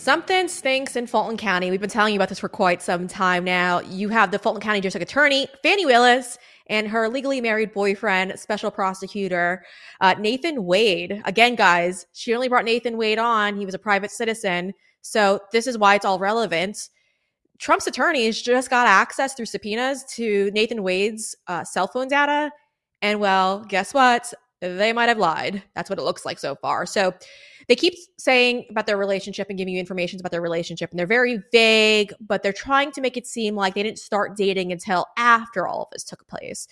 Something stinks in Fulton County. We've been telling you about this for quite some time now. You have the Fulton County District Attorney, Fani Willis, and her legally married boyfriend, special prosecutor, uh, Nathan Wade. Again, guys, she only brought Nathan Wade on. He was a private citizen. So this is why it's all relevant. Trump's attorneys just got access through subpoenas to Nathan Wade's uh, cell phone data. And well, guess what? They might have lied. That's what it looks like so far. So they keep saying about their relationship and giving you information about their relationship and they're very vague but they're trying to make it seem like they didn't start dating until after all of this took place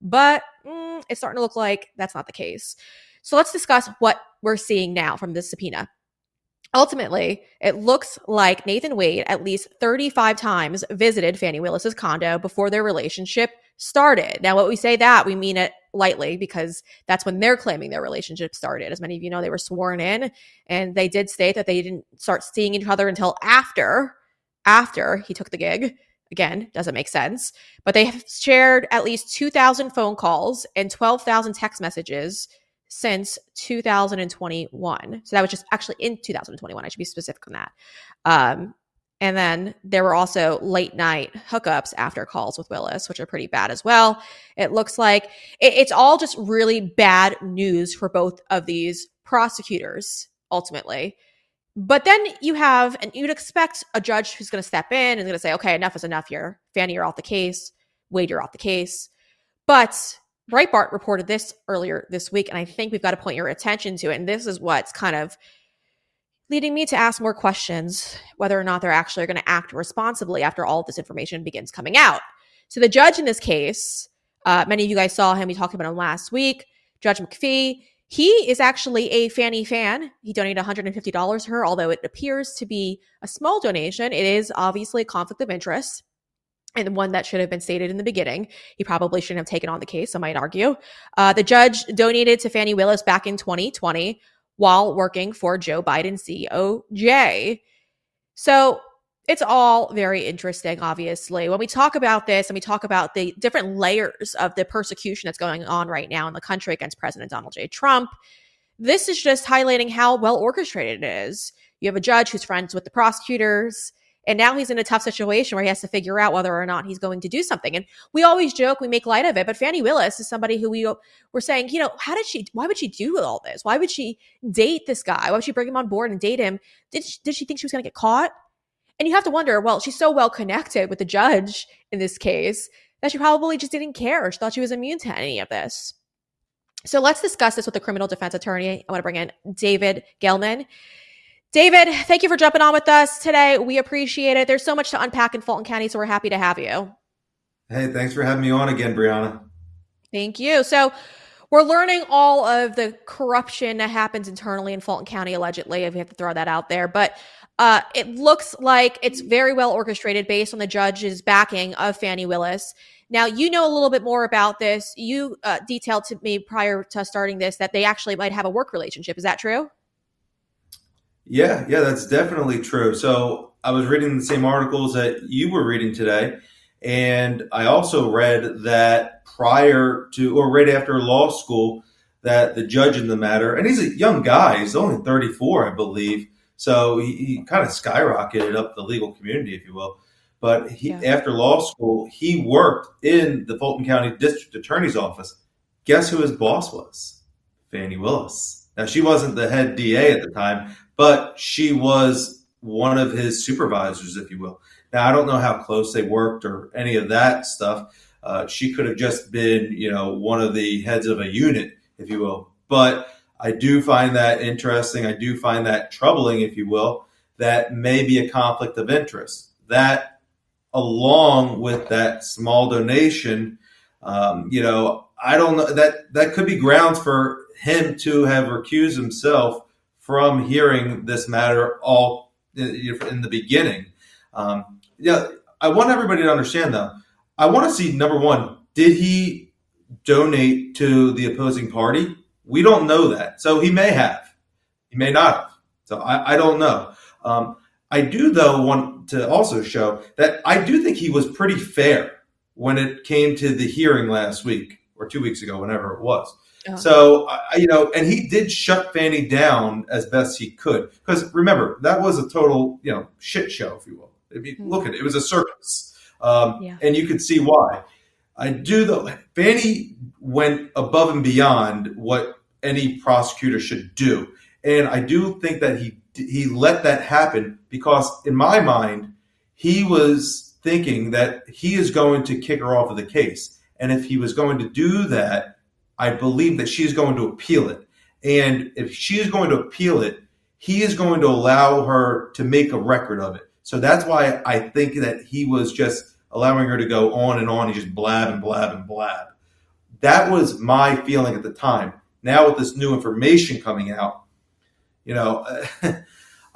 but mm, it's starting to look like that's not the case so let's discuss what we're seeing now from this subpoena Ultimately, it looks like Nathan Wade at least 35 times visited Fani Willis's condo before their relationship started. Now, what we say that, we mean it lightly because that's when they're claiming their relationship started. As many of you know, they were sworn in and they did state that they didn't start seeing each other until after after he took the gig. Again, doesn't make sense. But they have shared at least 2,000 phone calls and 12,000 text messages since 2021. So that was just actually in 2021. I should be specific on that. Um, and then there were also late night hookups after calls with Willis, which are pretty bad as well. It looks like it, it's all just really bad news for both of these prosecutors, ultimately. But then you have, and you'd expect a judge who's going to step in and going to say, okay, enough is enough here. Fani, you're off the case. Wade, you're off the case. But Breitbart reported this earlier this week, and I think we've got to point your attention to it. And this is what's kind of leading me to ask more questions whether or not they're actually going to act responsibly after all this information begins coming out. So, the judge in this case, uh, many of you guys saw him, we talked about him last week, Judge McAfee. He is actually a Fani fan. He donated $150 to her, although it appears to be a small donation. It is obviously a conflict of interest and one that should have been stated in the beginning. He probably shouldn't have taken on the case, I might argue. Uh, the judge donated to Fani Willis back in 2020 while working for Joe Biden COJ. So it's all very interesting, obviously. When we talk about this and we talk about the different layers of the persecution that's going on right now in the country against President Donald J. Trump, this is just highlighting how well orchestrated it is. You have a judge who's friends with the prosecutors and now he's in a tough situation where he has to figure out whether or not he's going to do something. And we always joke, we make light of it, but Fani Willis is somebody who we were saying, you know, how did she, why would she do all this? Why would she date this guy? Why would she bring him on board and date him? Did she, did she think she was going to get caught? And you have to wonder, well, she's so well connected with the judge in this case that she probably just didn't care. She thought she was immune to any of this. So let's discuss this with the criminal defense attorney. I want to bring in David Gelman. David, thank you for jumping on with us today. We appreciate it. There's so much to unpack in Fulton County, so we're happy to have you. Hey, thanks for having me on again, Breanna. Thank you. So, we're learning all of the corruption that happens internally in Fulton County, allegedly, if we have to throw that out there. But uh, it looks like it's very well orchestrated based on the judge's backing of Fani Willis. Now, you know a little bit more about this. You uh, detailed to me prior to starting this that they actually might have a work relationship. Is that true? Yeah, yeah, that's definitely true. So I was reading the same articles that you were reading today. And I also read that prior to or right after law school, that the judge in the matter, and he's a young guy, he's only 34, I believe. So he, he kind of skyrocketed up the legal community, if you will. But he, yeah. after law school, he worked in the Fulton County District Attorney's Office. Guess who his boss was? Fani Willis. Now, she wasn't the head DA at the time, but she was one of his supervisors, if you will. Now, I don't know how close they worked or any of that stuff. Uh, she could have just been, you know, one of the heads of a unit, if you will. But I do find that interesting. I do find that troubling, if you will. That may be a conflict of interest. That, along with that small donation, um, you know, I don't know that that could be grounds for him to have recused himself from hearing this matter all in the beginning. Um, yeah, I want everybody to understand though. I want to see number one, did he donate to the opposing party? We don't know that. So he may have, he may not have. So I, I don't know. Um, I do though want to also show that I do think he was pretty fair when it came to the hearing last week or two weeks ago, whenever it was. So, uh, you know, and he did shut Fani down as best he could. Because remember, that was a total, you know, shit show, if you will. If you mm-hmm. look at it, it was a circus. Um, yeah. And you could see why. I do, though, Fani went above and beyond what any prosecutor should do. And I do think that he he let that happen because in my mind he was thinking that he is going to kick her off of the case. And if he was going to do that, I believe that she's going to appeal it. And if she is going to appeal it, he is going to allow her to make a record of it. So that's why I think that he was just allowing her to go on and on. and just blab and blab and blab. That was my feeling at the time. Now with this new information coming out, you know,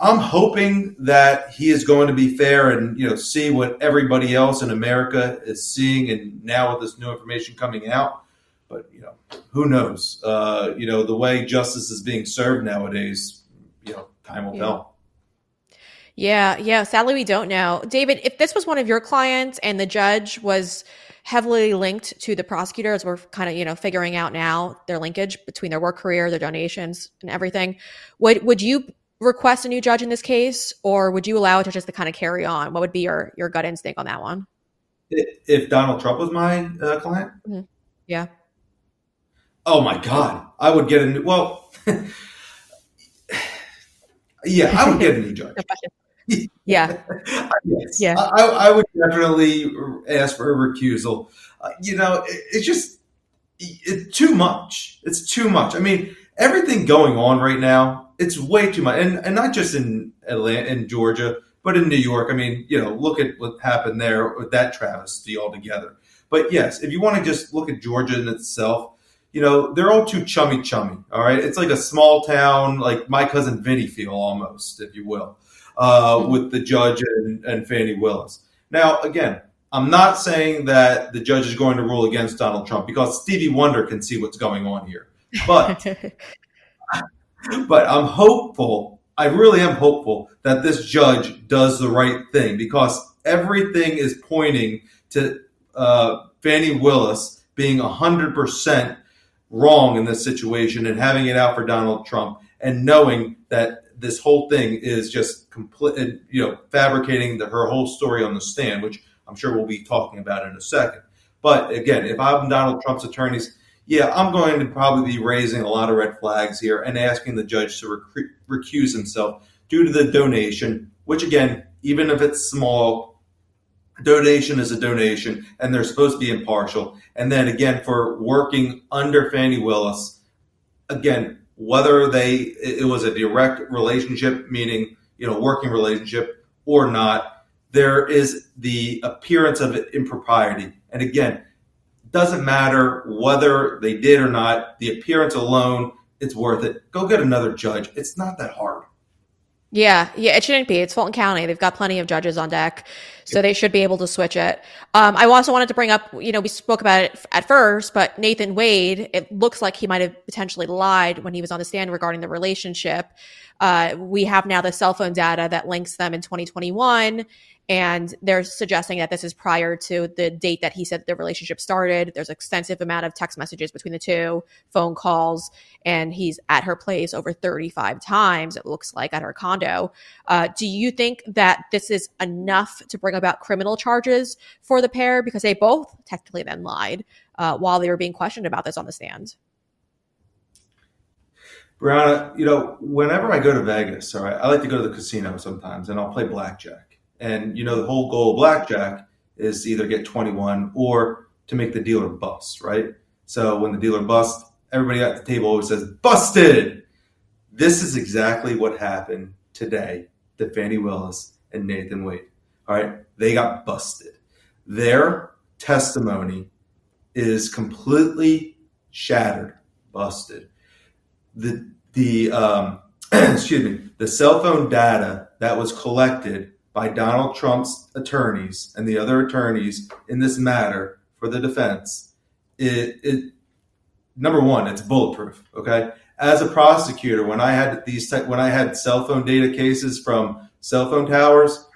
I'm hoping that he is going to be fair and you know see what everybody else in America is seeing, and now with this new information coming out. But you know, who knows? Uh, you know, the way justice is being served nowadays, you know, time will yeah. tell. Yeah, yeah. Sadly, we don't know. David, if this was one of your clients and the judge was heavily linked to the prosecutor, as we're kind of you know figuring out now their linkage between their work career, their donations, and everything, would would you request a new judge in this case, or would you allow it to just to kind of carry on? What would be your your gut instinct on that one? If Donald Trump was my uh, client, mm-hmm. yeah. Oh my God, I would get a new. Well, yeah, I would get a new judge. yeah, yes. yeah. I, I, would definitely ask for a recusal. Uh, you know, it, it's just it's too much. It's too much. I mean, everything going on right now, it's way too much, and and not just in Atlanta, in Georgia, but in New York. I mean, you know, look at what happened there with that travesty altogether. But yes, if you want to just look at Georgia in itself, you know, they're all too chummy chummy. All right. It's like a small town, like my cousin Vinny feel almost, if you will, uh, mm-hmm. with the judge and, and Fani Willis. Now, again, I'm not saying that the judge is going to rule against Donald Trump because Stevie Wonder can see what's going on here. But but I'm hopeful. I really am hopeful that this judge does the right thing because everything is pointing to uh, Fani Willis being 100% wrong in this situation and having it out for Donald Trump and knowing that this whole thing is just complete, you know, fabricating the, her whole story on the stand, which I'm sure we'll be talking about in a second. But again, if I'm Donald Trump's attorneys, yeah, I'm going to probably be raising a lot of red flags here and asking the judge to rec- recuse himself due to the donation, which again, even if it's small, donation is a donation and they're supposed to be impartial. And then again, for working under Fani Willis, again, whether they it was a direct relationship, meaning you know working relationship or not, there is the appearance of impropriety. And again, doesn't matter whether they did or not. The appearance alone, it's worth it. Go get another judge. It's not that hard. Yeah, yeah, it shouldn't be. It's Fulton County. They've got plenty of judges on deck, so they should be able to switch it. Um, I also wanted to bring up, you know, we spoke about it at first, but Nathan Wade, it looks like he might have potentially lied when he was on the stand regarding the relationship. Uh, we have now the cell phone data that links them in 2021 and they're suggesting that this is prior to the date that he said the relationship started. There's extensive amount of text messages between the two phone calls and he's at her place over 35 times it looks like at her condo. Uh, do you think that this is enough to bring about criminal charges for the pair? Because they both technically then lied uh, while they were being questioned about this on the stand Breanna, you know, whenever I go to Vegas, all right, I like to go to the casino sometimes and I'll play blackjack. And you know, the whole goal of blackjack is to either get 21 or to make the dealer bust, right? So when the dealer busts, everybody at the table always says, busted. This is exactly what happened today to Fani Willis and Nathan Wade. All right. They got busted. Their testimony is completely shattered, busted. The, the, um, excuse me, the cell phone data that was collected by Donald Trump's attorneys and the other attorneys in this matter for the defense, it, it number one, it's bulletproof. Okay, as a prosecutor, when I had these when I had cell phone data cases from cell phone towers,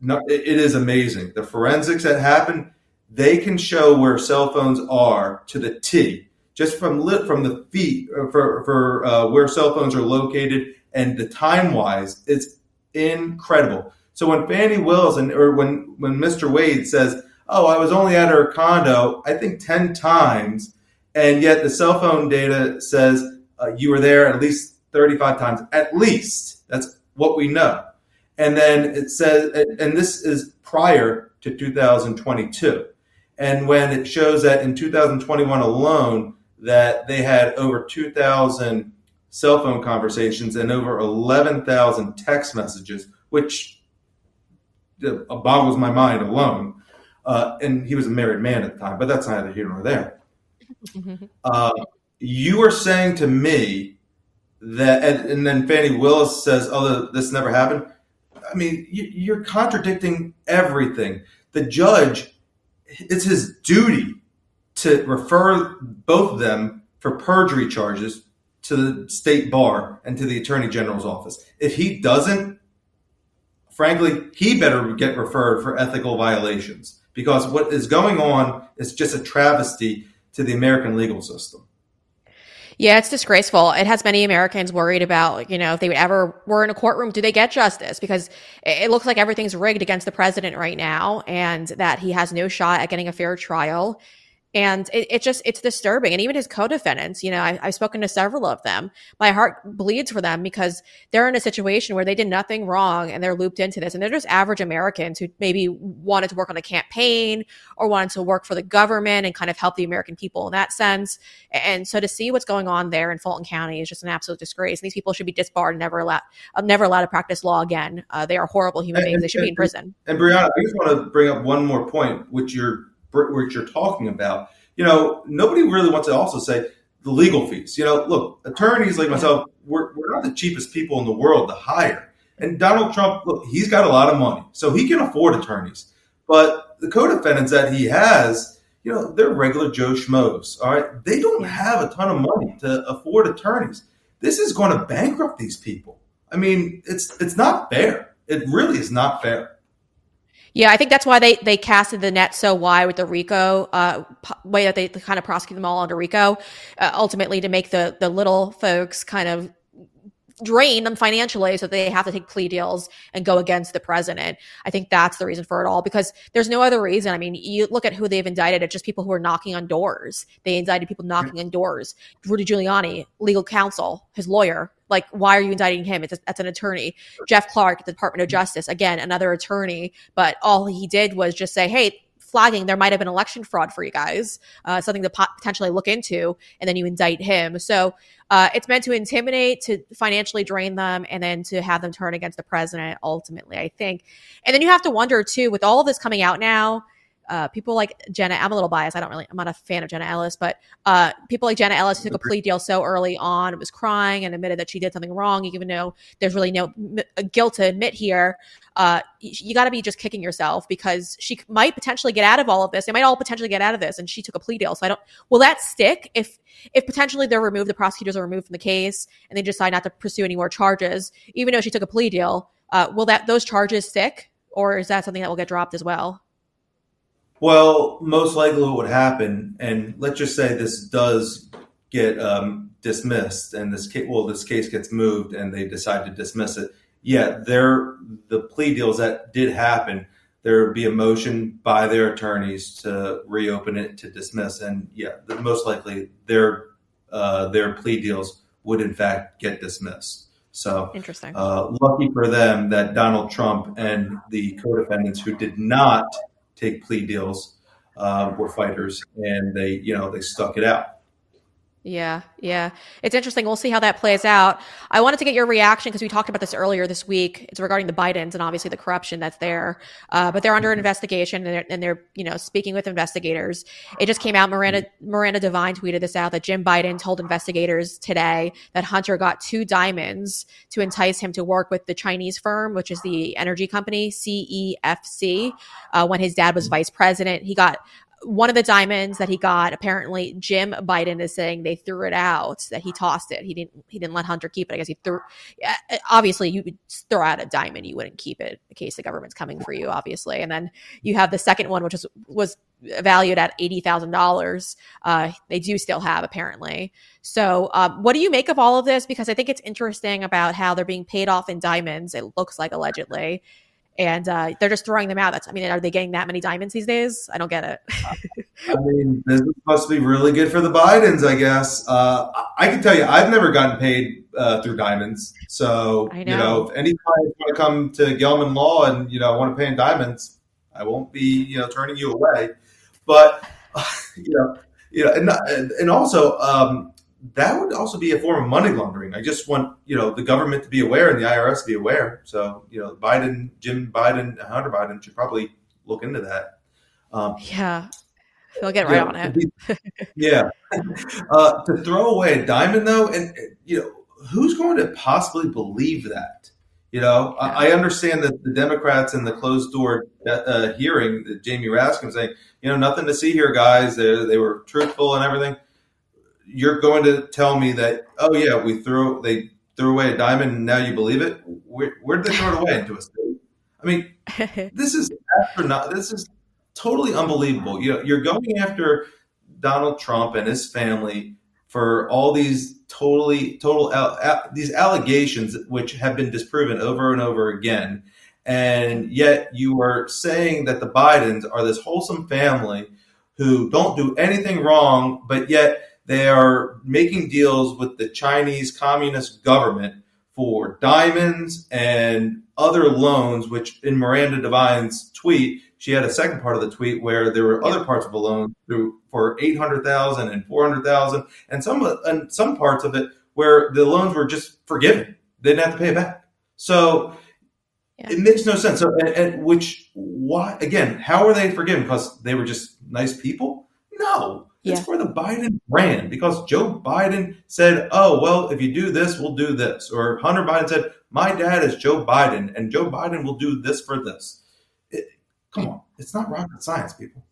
no, it, it is amazing. The forensics that happen, they can show where cell phones are to the T just from from the feet uh, for for uh, where cell phones are located and the time wise, it's incredible. So when Fani Willis and or when when Mr. Wade says, "Oh, I was only at her condo," I think ten times, and yet the cell phone data says uh, you were there at least thirty five times. At least that's what we know. And then it says, and this is prior to 2022. And when it shows that in 2021 alone, that they had over 2,000 cell phone conversations and over 11,000 text messages, which boggles my mind alone. Uh, and he was a married man at the time, but that's neither here nor there. Uh, you are saying to me that, and, and, then Fani Willis says, "Oh, this never happened." I mean, you, you're contradicting everything. The judge, it's his duty to refer both of them for perjury charges to the state bar and to the attorney general's office. If he doesn't, frankly, he better get referred for ethical violations because what is going on is just a travesty to the American legal system. Yeah, it's disgraceful. It has many Americans worried about, you know, if they would ever were in a courtroom, do they get justice? Because it looks like everything's rigged against the president right now and that he has no shot at getting a fair trial and it, it, just it's disturbing. And even his co-defendants you know I, have spoken to several of them. My heart bleeds for them because they're in a situation where they did nothing wrong and they're looped into this. And they're just average americans who maybe wanted to work on a campaign or wanted to work for the government and kind of help the american people in that sense. And so to see what's going on there in fulton county is just an absolute disgrace. And these people should be disbarred and never allowed uh, never allowed to practice law again. Uh, they are horrible human beings. They should be in prison. and breanna i just want to bring up one more point which you're what you're talking about. You know, nobody really wants to also say the legal fees. You know, look, attorneys like myself, we're, we're not the cheapest people in the world to hire. And Donald Trump, look, he's got a lot of money, so he can afford attorneys. But the co-defendants that he has, you know, they're regular Joe Schmoes. All right, they don't have a ton of money to afford attorneys. This is going to bankrupt these people. I mean, it's it's not fair. It really is not fair. Yeah, I think that's why they they casted the net so wide with the RICO uh, way that they kind of prosecute them all under RICO, uh, ultimately to make the the little folks kind of drain them financially so they have to take plea deals and go against the president. I think that's the reason for it all because there's no other reason. I mean, you look at who they've indicted, it's just people who are knocking on doors. They indicted people knocking on doors. Rudy Giuliani, legal counsel, his lawyer. Like, why are you indicting him? It's a, that's an attorney. Jeff Clark, the Department of Justice, again, another attorney. But all he did was just say, hey, flagging there might have been election fraud for you guys, uh, something to potentially look into, and then you indict him. So uh, it's meant to intimidate, to financially drain them, and then to have them turn against the president ultimately, I think. And then you have to wonder, too, with all this coming out now, uh, people like Jenna, I'm a little biased. I don't really, I'm not a fan of Jenna Ellis, but uh, people like Jenna Ellis took a plea deal so early on, was crying and admitted that she did something wrong, even though there's really no m- guilt to admit here. Uh, you, you got to be just kicking yourself because she might potentially get out of all of this. They might all potentially get out of this, and she took a plea deal. So I don't. Will that stick if if potentially they're removed, the prosecutors are removed from the case, and they decide not to pursue any more charges, even though she took a plea deal? Uh, will that those charges stick, or is that something that will get dropped as well? Well, most likely what would happen, and let's just say this does get um, dismissed, and this case, well, this case gets moved, and they decide to dismiss it. Yeah, there the plea deals that did happen. There would be a motion by their attorneys to reopen it to dismiss, and yeah, the, most likely their uh, their plea deals would in fact get dismissed. So interesting. Uh, lucky for them that Donald Trump and the co-defendants who did not take plea deals uh, were fighters, and they you know they stuck it out. Yeah, yeah. It's interesting. We'll see how that plays out. I wanted to get your reaction because we talked about this earlier this week. It's regarding the Bidens and obviously the corruption that's there. Uh, but they're under mm-hmm. investigation and they're, and they're, you know, speaking with investigators. It just came out. Miranda, Miranda Devine tweeted this out that Jim Biden told investigators today that Hunter got two diamonds to entice him to work with the Chinese firm, which is the energy company CEFC, uh, when his dad was mm-hmm. vice president. He got one of the diamonds that he got, apparently Jim Biden is saying they threw it out, that he tossed it. He didn't he didn't let Hunter keep it. I guess he threw obviously you would throw out a diamond, you wouldn't keep it in case the government's coming for you, obviously. And then you have the second one, which is was valued at eighty thousand uh, dollars. They do still have apparently. So, um, what do you make of all of this? Because I think it's interesting about how they're being paid off in diamonds. It looks like allegedly, and uh, they're just throwing them out. That's I mean, are they getting that many diamonds these days? I don't get it. I mean, this must be really good for the Bidens, I guess. Uh, I can tell you, I've never gotten paid uh, through diamonds. So know. you know, if any clients want to come to Gelman Law and you know want to pay in diamonds, I won't be you know turning you away. But you know, you know, and and also. Um, that would also be a form of money laundering. I just want you know the government to be aware and the IRS to be aware. So you know, Biden, Jim Biden, Hunter Biden should probably look into that. Um, yeah, he'll get right on it. yeah, uh, to throw away a diamond though, and you know, who's going to possibly believe that? You know, yeah. I, I, understand that the Democrats in the closed door uh, hearing, that Jamie Raskin saying, you know, nothing to see here, guys. They, they were truthful and everything you're going to tell me that oh yeah we threw they threw away a diamond and now you believe it? Where, where did they throw it away? Into a state? I mean this is astronaut this is totally unbelievable. You know you're going after donald trump and his family for all these totally total these allegations which have been disproven over and over again. And yet you are saying that the bidens are this wholesome family who don't do anything wrong but yet they are making deals with the Chinese Communist government for diamonds and other loans, which in Miranda Devine's tweet, she had a second part of the tweet where there were other parts of the loan through for 800,000 and 400,000 and some and some parts of it where the loans were just forgiven. They didn't have to pay it back. So yeah. it makes no sense. So and, and which why again, how are they forgiven? Because they were just nice people? No. It's yeah. for the Biden brand because Joe Biden said, "Oh well, if you do this, we'll do this," or Hunter Biden said, "My dad is Joe Biden, and Joe Biden will do this for this." It, come on, it's not rocket science, people.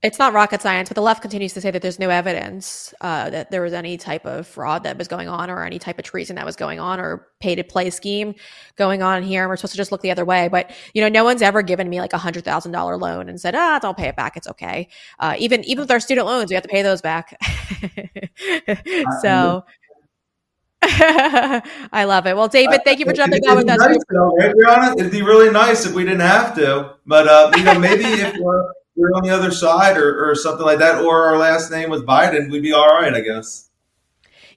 It's not rocket science, but the left continues to say that there's no evidence uh, that there was any type of fraud that was going on or any type of treason that was going on or pay to play scheme going on here. And we're supposed to just look the other way. But, you know, no one's ever given me like a hundred thousand dollar loan and said, ah, don't pay it back. It's okay. Uh, even, even with our student loans, we have to pay those back. so. I love it. Well, David, thank you for jumping on with us. Nice, though, right, It'd be really nice if we didn't have to, but uh, you know, maybe if we're we're on the other side or, or something like that, or our last name was Biden, we'd be all right, I guess.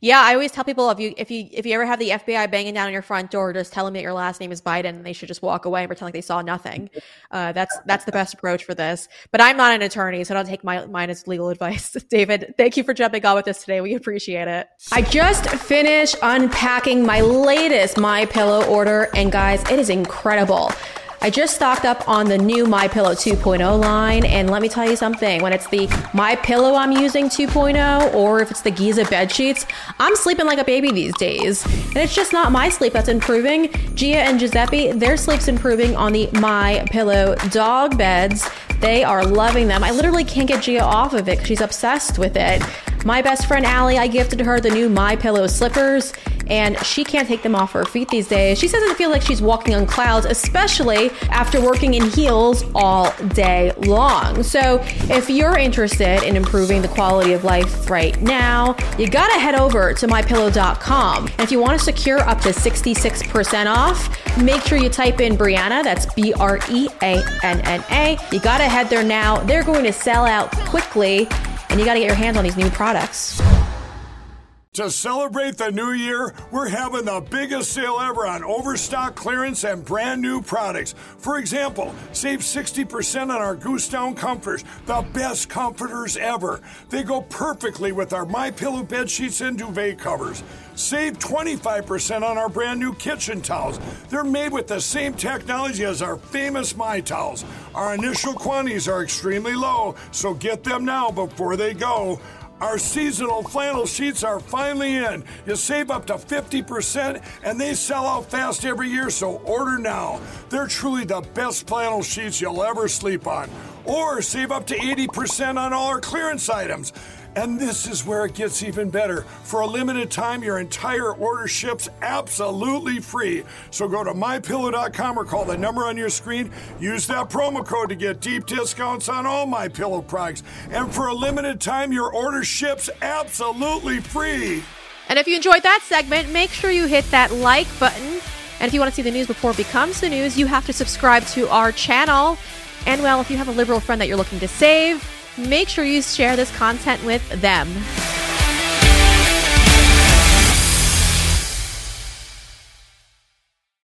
Yeah, I always tell people if you if you if you ever have the FBI banging down on your front door, just tell them that your last name is Biden, and they should just walk away and pretend like they saw nothing. Uh, that's that's the best approach for this. But I'm not an attorney, so don't take my mine as legal advice. David, thank you for jumping on with us today. We appreciate it. I just finished unpacking my latest My Pillow order, and guys, it is incredible. I just stocked up on the new My Pillow 2.0 line, and let me tell you something. When it's the My Pillow I'm using 2.0, or if it's the Giza bed sheets, I'm sleeping like a baby these days. And it's just not my sleep that's improving. Gia and Giuseppe, their sleep's improving on the My Pillow dog beds. They are loving them. I literally can't get Gia off of it she's obsessed with it. My best friend Allie, I gifted her the new My Pillow slippers, and she can't take them off her feet these days. She doesn't feel like she's walking on clouds, especially after working in heels all day long. So, if you're interested in improving the quality of life right now, you gotta head over to mypillow.com. And if you want to secure up to 66% off, make sure you type in Breanna, That's B R E A N N A. You gotta head there now. They're going to sell out quickly and you got to get your hands on these new products. To celebrate the new year, we're having the biggest sale ever on overstock clearance and brand new products. For example, save 60% on our Goose Down comforters, the best comforters ever. They go perfectly with our My Pillow bed sheets and duvet covers. Save 25% on our brand new kitchen towels. They're made with the same technology as our famous My Towels. Our initial quantities are extremely low, so get them now before they go. Our seasonal flannel sheets are finally in. You save up to 50% and they sell out fast every year, so order now. They're truly the best flannel sheets you'll ever sleep on. Or save up to 80% on all our clearance items. And this is where it gets even better. For a limited time, your entire order ships absolutely free. So go to mypillow.com or call the number on your screen. Use that promo code to get deep discounts on all my pillow products. And for a limited time, your order ships absolutely free. And if you enjoyed that segment, make sure you hit that like button. And if you want to see the news before it becomes the news, you have to subscribe to our channel. And well, if you have a liberal friend that you're looking to save, make sure you share this content with them.